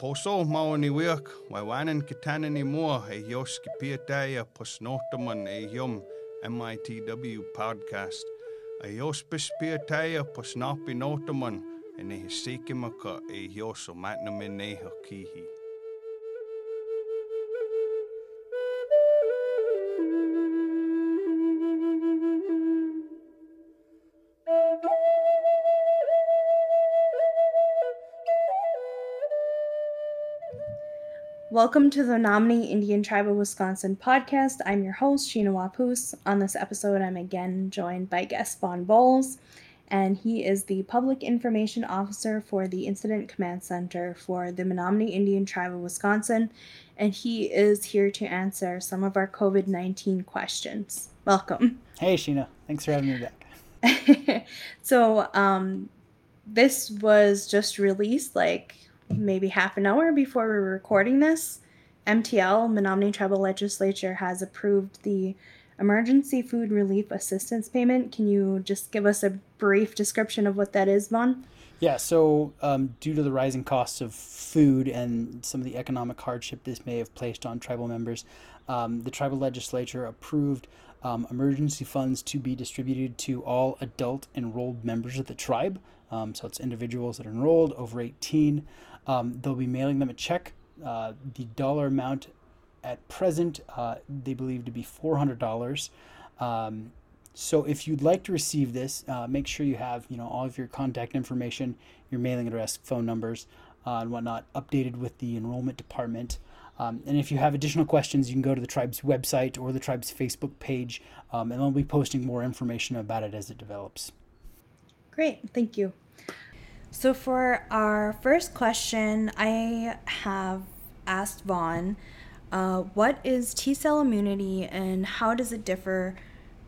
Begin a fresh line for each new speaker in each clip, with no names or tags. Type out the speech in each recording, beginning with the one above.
poso maoni wiak, waiwanan kitana ni mua e yoski piataya posnotaman e yum MITW podcast. A yos pispiataya posnapi notaman e ne hisikimaka e yoso matnamin neha kihi.
Welcome to the Menominee Indian Tribe of Wisconsin podcast. I'm your host, Sheena Wapus. On this episode, I'm again joined by guest Vaughn Bowles, and he is the Public Information Officer for the Incident Command Center for the Menominee Indian Tribe of Wisconsin, and he is here to answer some of our COVID 19 questions. Welcome.
Hey, Sheena. Thanks for having me back.
so, um, this was just released like maybe half an hour before we were recording this, MTL, Menominee Tribal Legislature, has approved the Emergency Food Relief Assistance Payment. Can you just give us a brief description of what that is, Vaughn?
Yeah, so um, due to the rising costs of food and some of the economic hardship this may have placed on tribal members, um, the tribal legislature approved um, emergency funds to be distributed to all adult enrolled members of the tribe. Um, so it's individuals that are enrolled over 18. Um, they'll be mailing them a check. Uh, the dollar amount at present uh, they believe to be $400. Um, so if you'd like to receive this, uh, make sure you have you know all of your contact information, your mailing address, phone numbers, uh, and whatnot updated with the enrollment department. Um, and if you have additional questions, you can go to the tribe's website or the tribe's Facebook page, um, and they'll be posting more information about it as it develops.
Great, thank you. So, for our first question, I have asked Vaughn, uh, what is T cell immunity and how does it differ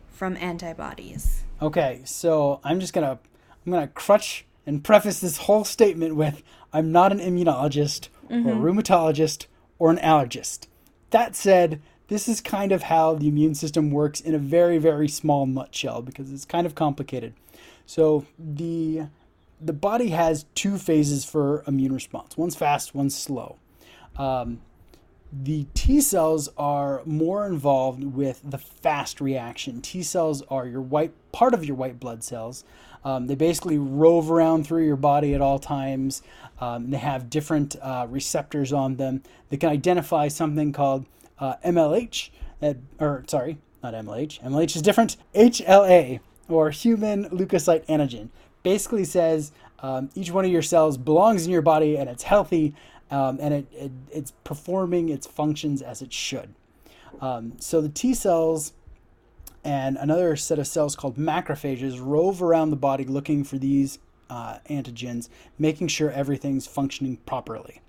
from antibodies?
Okay, so I'm just gonna I'm gonna crutch and preface this whole statement with I'm not an immunologist mm-hmm. or a rheumatologist or an allergist. That said, this is kind of how the immune system works in a very very small nutshell because it's kind of complicated. So the the body has two phases for immune response. One's fast, one's slow. Um, the T cells are more involved with the fast reaction. T cells are your white part of your white blood cells. Um, they basically rove around through your body at all times. Um, they have different uh, receptors on them. They can identify something called uh, MLH, or sorry, not MLH. MLH is different. HLA, or human leukocyte antigen basically says um, each one of your cells belongs in your body and it's healthy um, and it, it, it's performing its functions as it should. Um, so the T cells and another set of cells called macrophages rove around the body looking for these uh, antigens, making sure everything's functioning properly.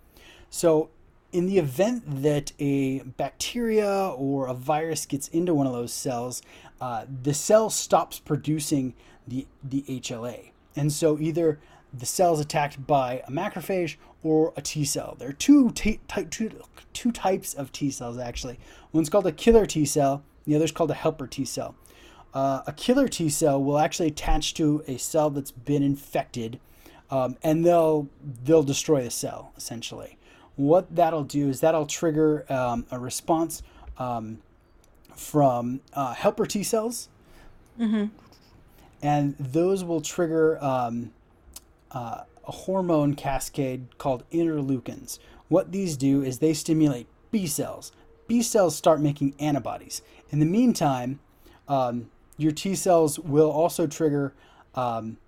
So in the event that a bacteria or a virus gets into one of those cells, uh, the cell stops producing the, the HLA. And so either the cell is attacked by a macrophage or a T cell. There are two, t- t- two, two types of T cells actually. One's called a killer T cell, the other's called a helper T cell. Uh, a killer T cell will actually attach to a cell that's been infected, um, and they'll they'll destroy the cell essentially. What that'll do is that'll trigger um, a response um, from uh, helper T cells, mm-hmm and those will trigger um, uh, a hormone cascade called interleukins. What these do is they stimulate B cells. B cells start making antibodies. In the meantime, um, your T cells will also trigger um,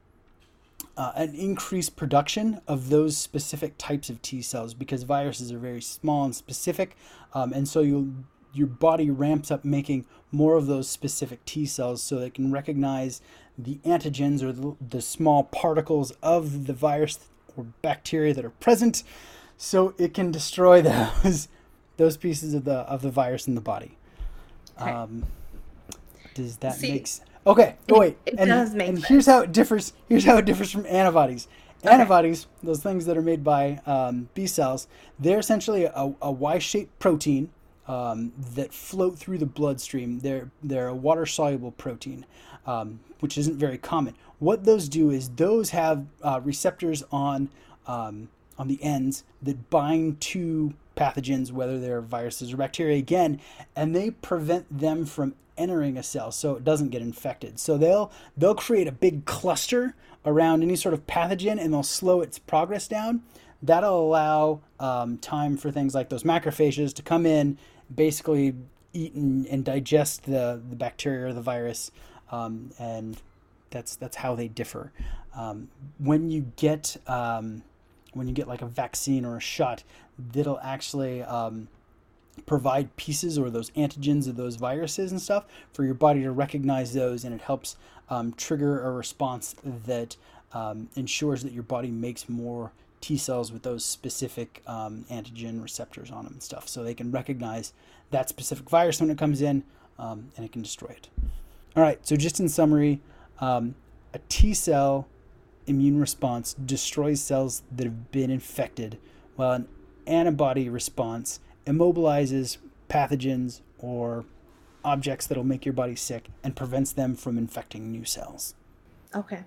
uh, an increased production of those specific types of T cells because viruses are very small and specific, um, and so you your body ramps up making more of those specific T cells so they can recognize the antigens or the, the small particles of the virus or bacteria that are present so it can destroy those those pieces of the of the virus in the body. Okay. Um, does that See, make sense? Okay. Oh wait.
It
and,
does make
and
sense.
here's how it differs. Here's how it differs from antibodies. Okay. Antibodies, those things that are made by um, B cells, they're essentially a, a Y-shaped protein um, that float through the bloodstream. They're they're a water soluble protein, um, which isn't very common. What those do is those have uh, receptors on um, on the ends that bind to pathogens, whether they're viruses or bacteria, again, and they prevent them from entering a cell so it doesn't get infected. So they'll they'll create a big cluster around any sort of pathogen and they'll slow its progress down. That'll allow um, time for things like those macrophages to come in, basically eat and, and digest the, the bacteria or the virus, um, and that's that's how they differ. Um, when you get um, when you get like a vaccine or a shot, that'll actually um, provide pieces or those antigens of those viruses and stuff for your body to recognize those, and it helps um, trigger a response that ensures that your body makes more T cells with those specific um, antigen receptors on them and stuff, so they can recognize that specific virus when it comes in, um, and it can destroy it. All right, so just in summary, um, a T cell immune response destroys cells that have been infected, while an antibody response immobilizes pathogens or objects that'll make your body sick and prevents them from infecting new cells.
Okay.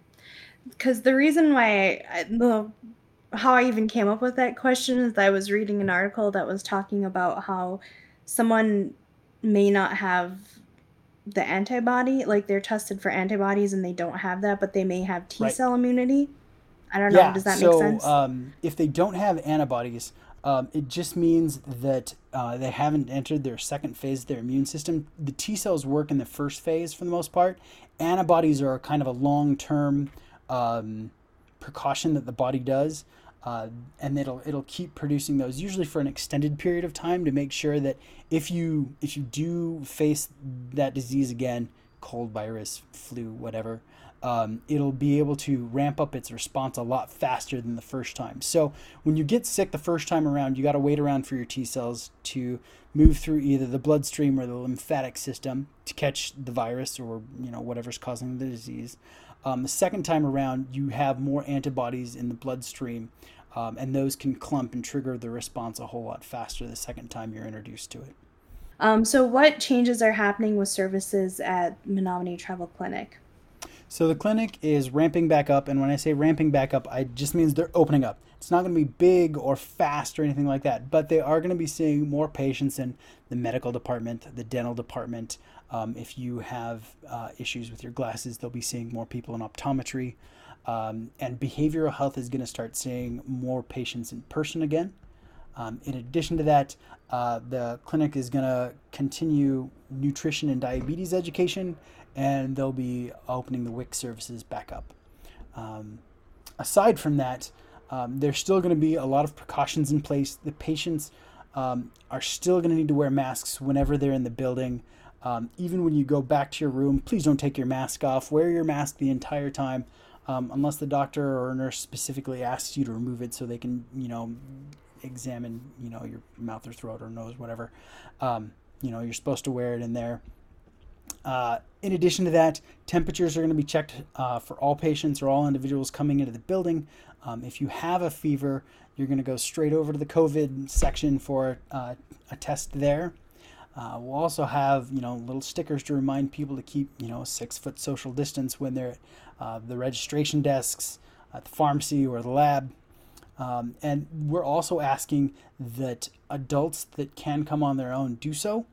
Because the reason why I, the how I even came up with that question is I was reading an article that was talking about how someone may not have the antibody, like they're tested for antibodies and they don't have that, but they may have T cell immunity. I don't know. Does that so, make sense?
Um, if they don't have antibodies, um, it just means that uh, they haven't entered their second phase of their immune system. The T cells work in the first phase for the most part. Antibodies are kind of a long term um, precaution that the body does. Uh, and it'll it'll keep producing those usually for an extended period of time to make sure that if you if you do face that disease again, cold virus, flu, whatever, um, it'll be able to ramp up its response a lot faster than the first time. So when you get sick the first time around, you got to wait around for your T cells to move through either the bloodstream or the lymphatic system to catch the virus or you know whatever's causing the disease. Um, the second time around, you have more antibodies in the bloodstream, um, and those can clump and trigger the response a whole lot faster the second time you're introduced to it.
Um, so, what changes are happening with services at Menominee Tribal Clinic?
So the clinic is ramping back up, and when I say ramping back up, I just means they're opening up. It's not going to be big or fast or anything like that, but they are going to be seeing more patients in the medical department, the dental department. Um, if you have uh, issues with your glasses, they'll be seeing more people in optometry. Um, and behavioral health is going to start seeing more patients in person again. Um, in addition to that, uh, the clinic is going to continue nutrition and diabetes education and they'll be opening the WIC services back up. Um, aside from that, um, there's still going to be a lot of precautions in place. The patients um, are still going to need to wear masks whenever they're in the building. Um, even when you go back to your room, please don't take your mask off. Wear your mask the entire time, um, unless the doctor or nurse specifically asks you to remove it so they can, you know, examine, you know, your mouth or throat or nose, whatever. Um, you know, you're supposed to wear it in there. Uh, in addition to that, temperatures are going to be checked uh, for all patients or all individuals coming into the building. Um, if you have a fever, you're going to go straight over to the COVID section for uh, a test there. Uh, we'll also have you know little stickers to remind people to keep you know six foot social distance when they're at uh, the registration desks, at the pharmacy or the lab. Um, and we're also asking that adults that can come on their own do so.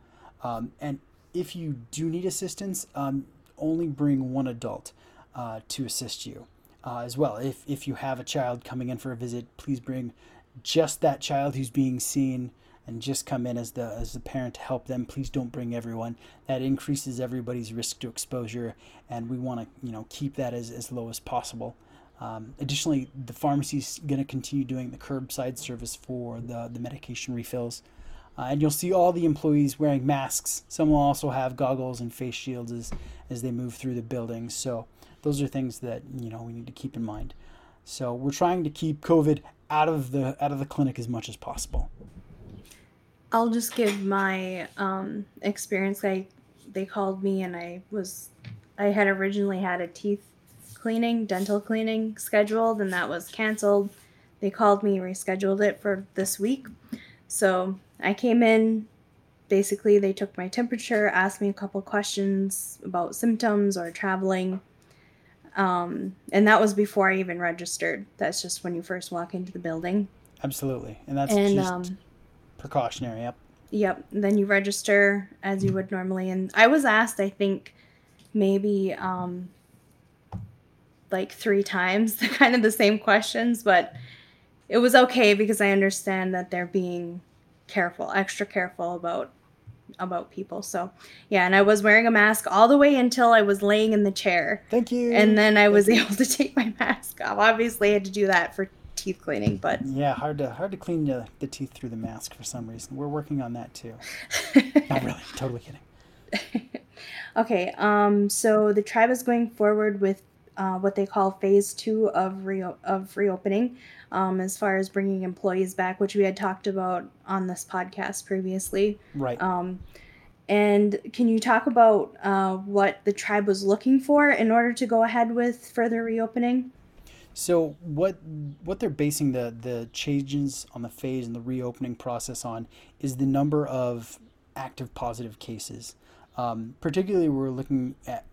Um, and if you do need assistance, um, only bring one adult uh, to assist you uh, as well. If, if you have a child coming in for a visit, please bring just that child who's being seen and just come in as the as the parent to help them. Please don't bring everyone. That increases everybody's risk to exposure, and we want to you know keep that as, as low as possible. Um, additionally, the pharmacy is going to continue doing the curbside service for the, the medication refills. Uh, and you'll see all the employees wearing masks. Some will also have goggles and face shields as, as they move through the building. So those are things that you know we need to keep in mind. So we're trying to keep COVID out of the out of the clinic as much as possible.
I'll just give my um, experience. I they called me and I was I had originally had a teeth cleaning, dental cleaning scheduled, and that was canceled. They called me, rescheduled it for this week. So I came in, basically, they took my temperature, asked me a couple questions about symptoms or traveling. Um, and that was before I even registered. That's just when you first walk into the building.
Absolutely, and that's
And
just
um,
precautionary. Yep.
Yep. Then you register as you would normally. And I was asked, I think, maybe um, like three times, kind of the same questions, but it was okay because I understand that they're being careful, extra careful about about people. So yeah, and I was wearing a mask all the way until I was laying in the chair.
Thank you.
And then I was able to take my mask off. Obviously, I had to do that for teeth cleaning, but
yeah, hard to hard to clean the, the teeth through the mask for some reason. We're working on that too. Not really, totally kidding.
Okay, um, so the tribe is going forward with uh, what they call phase two of re- of reopening, um, as far as bringing employees back, which we had talked about on this podcast previously.
Right.
Um, and can you talk about uh, what the tribe was looking for in order to go ahead with further reopening?
So what what they're basing the the changes on the phase and the reopening process on is the number of active positive cases. Um, particularly, we're looking at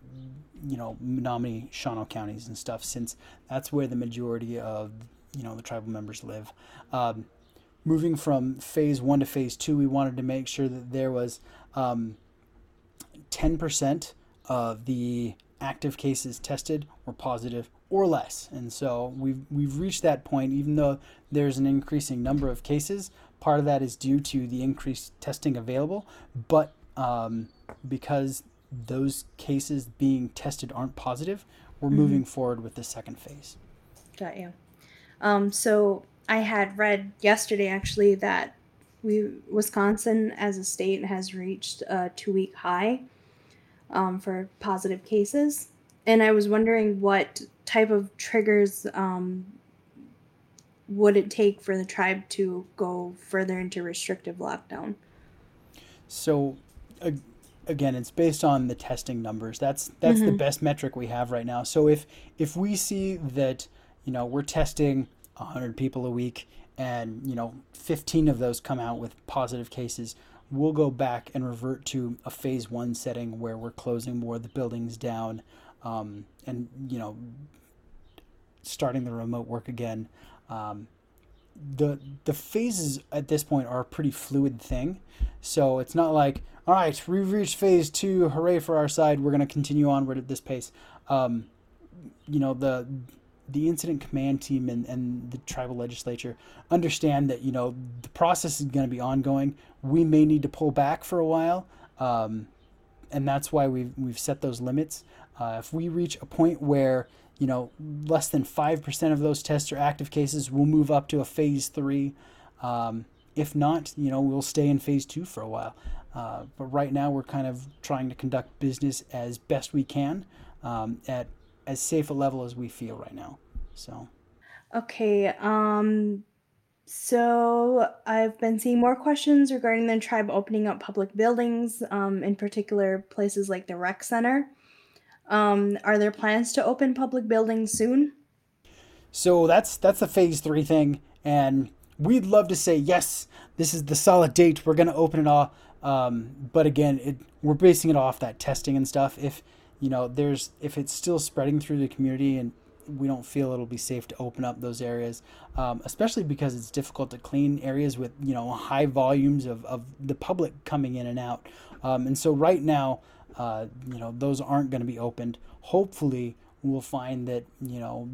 you know Menominee, Shawano counties and stuff, since that's where the majority of you know the tribal members live. Um, moving from phase one to phase two, we wanted to make sure that there was um, 10% of the active cases tested were positive or less. And so we've, we've reached that point, even though there's an increasing number of cases. Part of that is due to the increased testing available, but um, because those cases being tested aren't positive, we're moving forward with the second phase.
Got you. Um, so I had read yesterday actually that we Wisconsin as a state has reached a two week high um, for positive cases, and I was wondering what type of triggers um, would it take for the tribe to go further into restrictive lockdown?
So, ag- again, it's based on the testing numbers. That's that's the best metric we have right now. So if if we see that you know we're testing 100 people a week and you know 15 of those come out with positive cases, we'll go back and revert to a phase one setting where we're closing more of the buildings down, um, and you know starting the remote work again. Um, the the phases at this point are a pretty fluid thing. So it's not like, all right, we've reached phase two, hooray for our side, we're going to continue onward at this pace. Um, you know, the the incident command team and, and the tribal legislature understand that, you know, the process is going to be ongoing. We may need to pull back for a while. Um, and that's why we've, we've set those limits. Uh, if we reach a point where you know less than five percent of those tests are active cases, we'll move up to a phase three. Um, if not, you know we'll stay in phase two for a while. Uh, but right now we're kind of trying to conduct business as best we can um, at as safe a level as we feel right now. So
Okay, um, so I've been seeing more questions regarding the tribe opening up public buildings, um, in particular places like the rec center. Um, are there plans to open public buildings soon?
So that's that's the phase three thing, and we'd love to say yes, this is the solid date. We're gonna open it all, um, but again, it, we're basing it off that testing and stuff. If you know, there's if it's still spreading through the community and we don't feel it'll be safe to open up those areas, um, especially because it's difficult to clean areas with you know high volumes of, of the public coming in and out. Um, and so right now, uh, you know, those aren't going to be opened. Hopefully, we'll find that you know,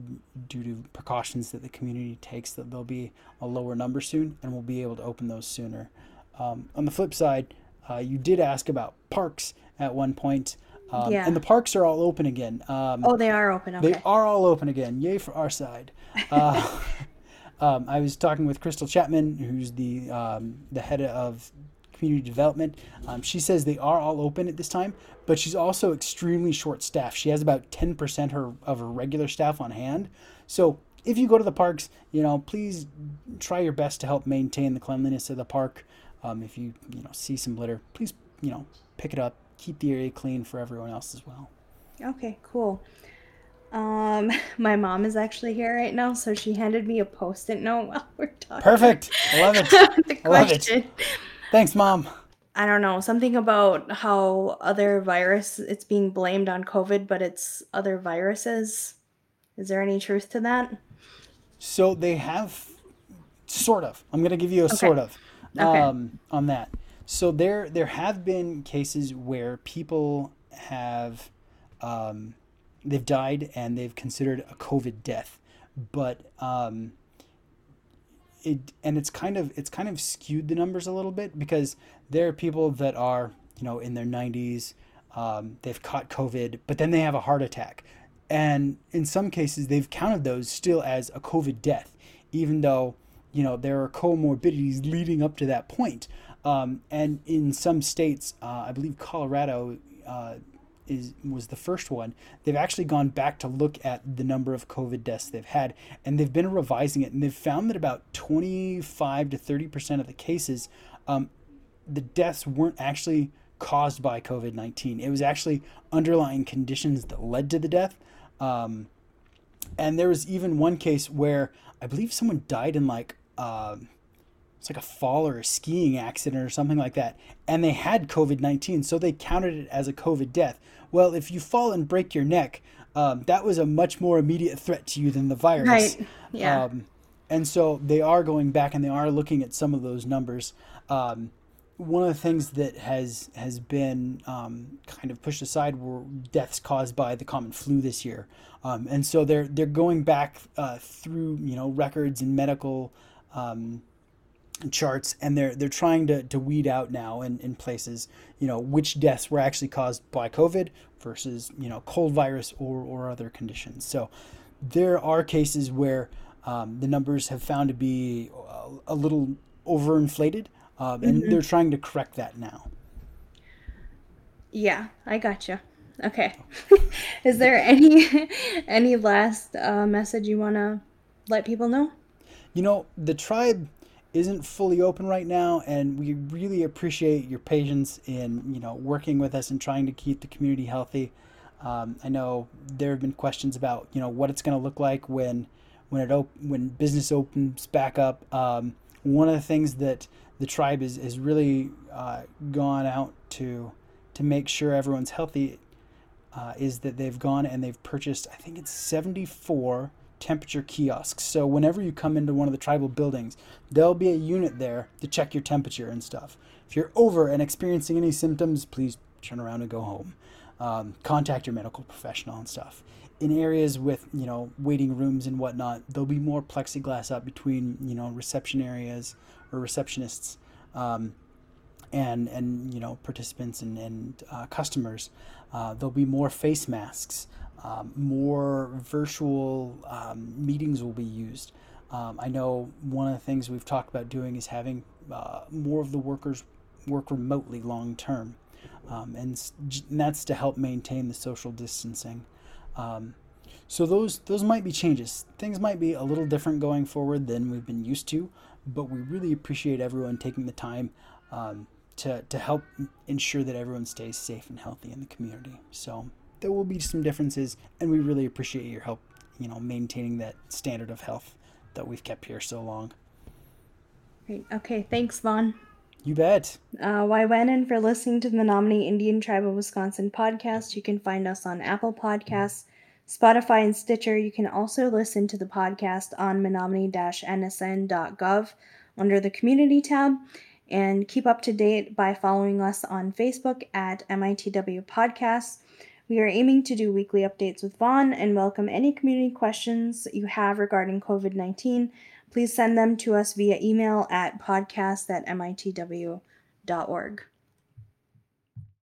due to precautions that the community takes, that there'll be a lower number soon, and we'll be able to open those sooner. Um, on the flip side, uh, you did ask about parks at one point. Um,
Yeah.
And the parks are all open again. Um,
Oh, they are open. Okay.
they are all open again. Yay for our side. Uh, um, I was talking with Crystal Chapman, who's the um, the head of community development. Um, she says they are all open at this time, but she's also extremely short staffed. She has about ten percent her of her regular staff on hand. So if you go to the parks, you know, please try your best to help maintain the cleanliness of the park. Um, if you you know see some litter, please you know pick it up. Keep the area clean for everyone else as well.
Okay, cool. Um, my mom is actually here right now, so she handed me a post-it note while we're talking.
Perfect. I love it.
the
I love it. Thanks, mom.
I don't know, something about how other virus it's being blamed on COVID, but it's other viruses. Is there any truth to that?
So they have sort of. I'm going to give you a
Okay.
sort of
Okay.
um, on that. So there there have been cases where people have um, they've died and they've considered a COVID death, but um, it and it's kind of it's kind of skewed the numbers a little bit because there are people that are you know in their 90s um, they've caught covid but then they have a heart attack. And in some cases they've counted those still as a covid death even though you know there are comorbidities leading up to that point. Um, and in some states uh, i believe colorado uh, is was the first one. They've actually gone back to look at the number of COVID deaths they've had, and they've been revising it, and they've found that about 25 to 30 percent of the cases, um, the deaths weren't actually caused by COVID 19. It was actually underlying conditions that led to the death. Um, and there was even one case where I believe someone died in like um, it's like a fall or a skiing accident or something like that, and they had COVID nineteen, so they counted it as a COVID death. Well, if you fall and break your neck, um, that was a much more immediate threat to you than the virus.
Right. Yeah.
Um, and so they are going back and they are looking at some of those numbers. Um, one of the things that has has been um, kind of pushed aside were deaths caused by the common flu this year, um, and so they're they're going back uh, through you know records and medical um, charts, and they're they're trying to, to weed out now in, in places you know which deaths were actually caused by COVID versus you know cold virus or or other conditions. So there are cases where um, the numbers have found to be a, a little overinflated, um, and they're trying to correct that now.
Yeah, I gotcha. Okay. Is there any any last uh, message you want to let people know?
You know, the tribe isn't fully open right now, and we really appreciate your patience in you know working with us and trying to keep the community healthy. Um, I know there have been questions about you know what it's going to look like when when it op- when business opens back up. Um, one of the things that the tribe is has really uh, gone out to to make sure everyone's healthy uh, is that they've gone and they've purchased, I think it's 74 temperature kiosks. So whenever you come into one of the tribal buildings, there'll be a unit there to check your temperature and stuff. If you're over and experiencing any symptoms, please turn around and go home. Um, contact your medical professional and stuff. In areas with you know waiting rooms and whatnot, there'll be more plexiglass up between you know reception areas or receptionists. Um, and and you know participants and, and uh, customers. Uh, there'll be more face masks, um, more virtual um, meetings will be used. Um, I know one of the things we've talked about doing is having uh, more of the workers work remotely long term, um, and, and that's to help maintain the social distancing. Um, so those those might be changes. Things might be a little different going forward than we've been used to, but we really appreciate everyone taking the time um, to to help ensure that everyone stays safe and healthy in the community. So there will be some differences, and we really appreciate your help. You know, maintaining that standard of health that we've kept here so long.
Great. Okay, thanks, Vaughn.
You bet.
Uh, Waiwanan for listening to the Menominee Indian Tribe of Wisconsin podcast. You can find us on Apple Podcasts, Spotify, and Stitcher. You can also listen to the podcast on menominee-nsn.gov under the Community tab. And keep up to date by following us on Facebook at MITW Podcasts. We are aiming to do weekly updates with Vaughn and welcome any community questions you have regarding COVID 19. Please send them to us via email at podcast at mitw.org.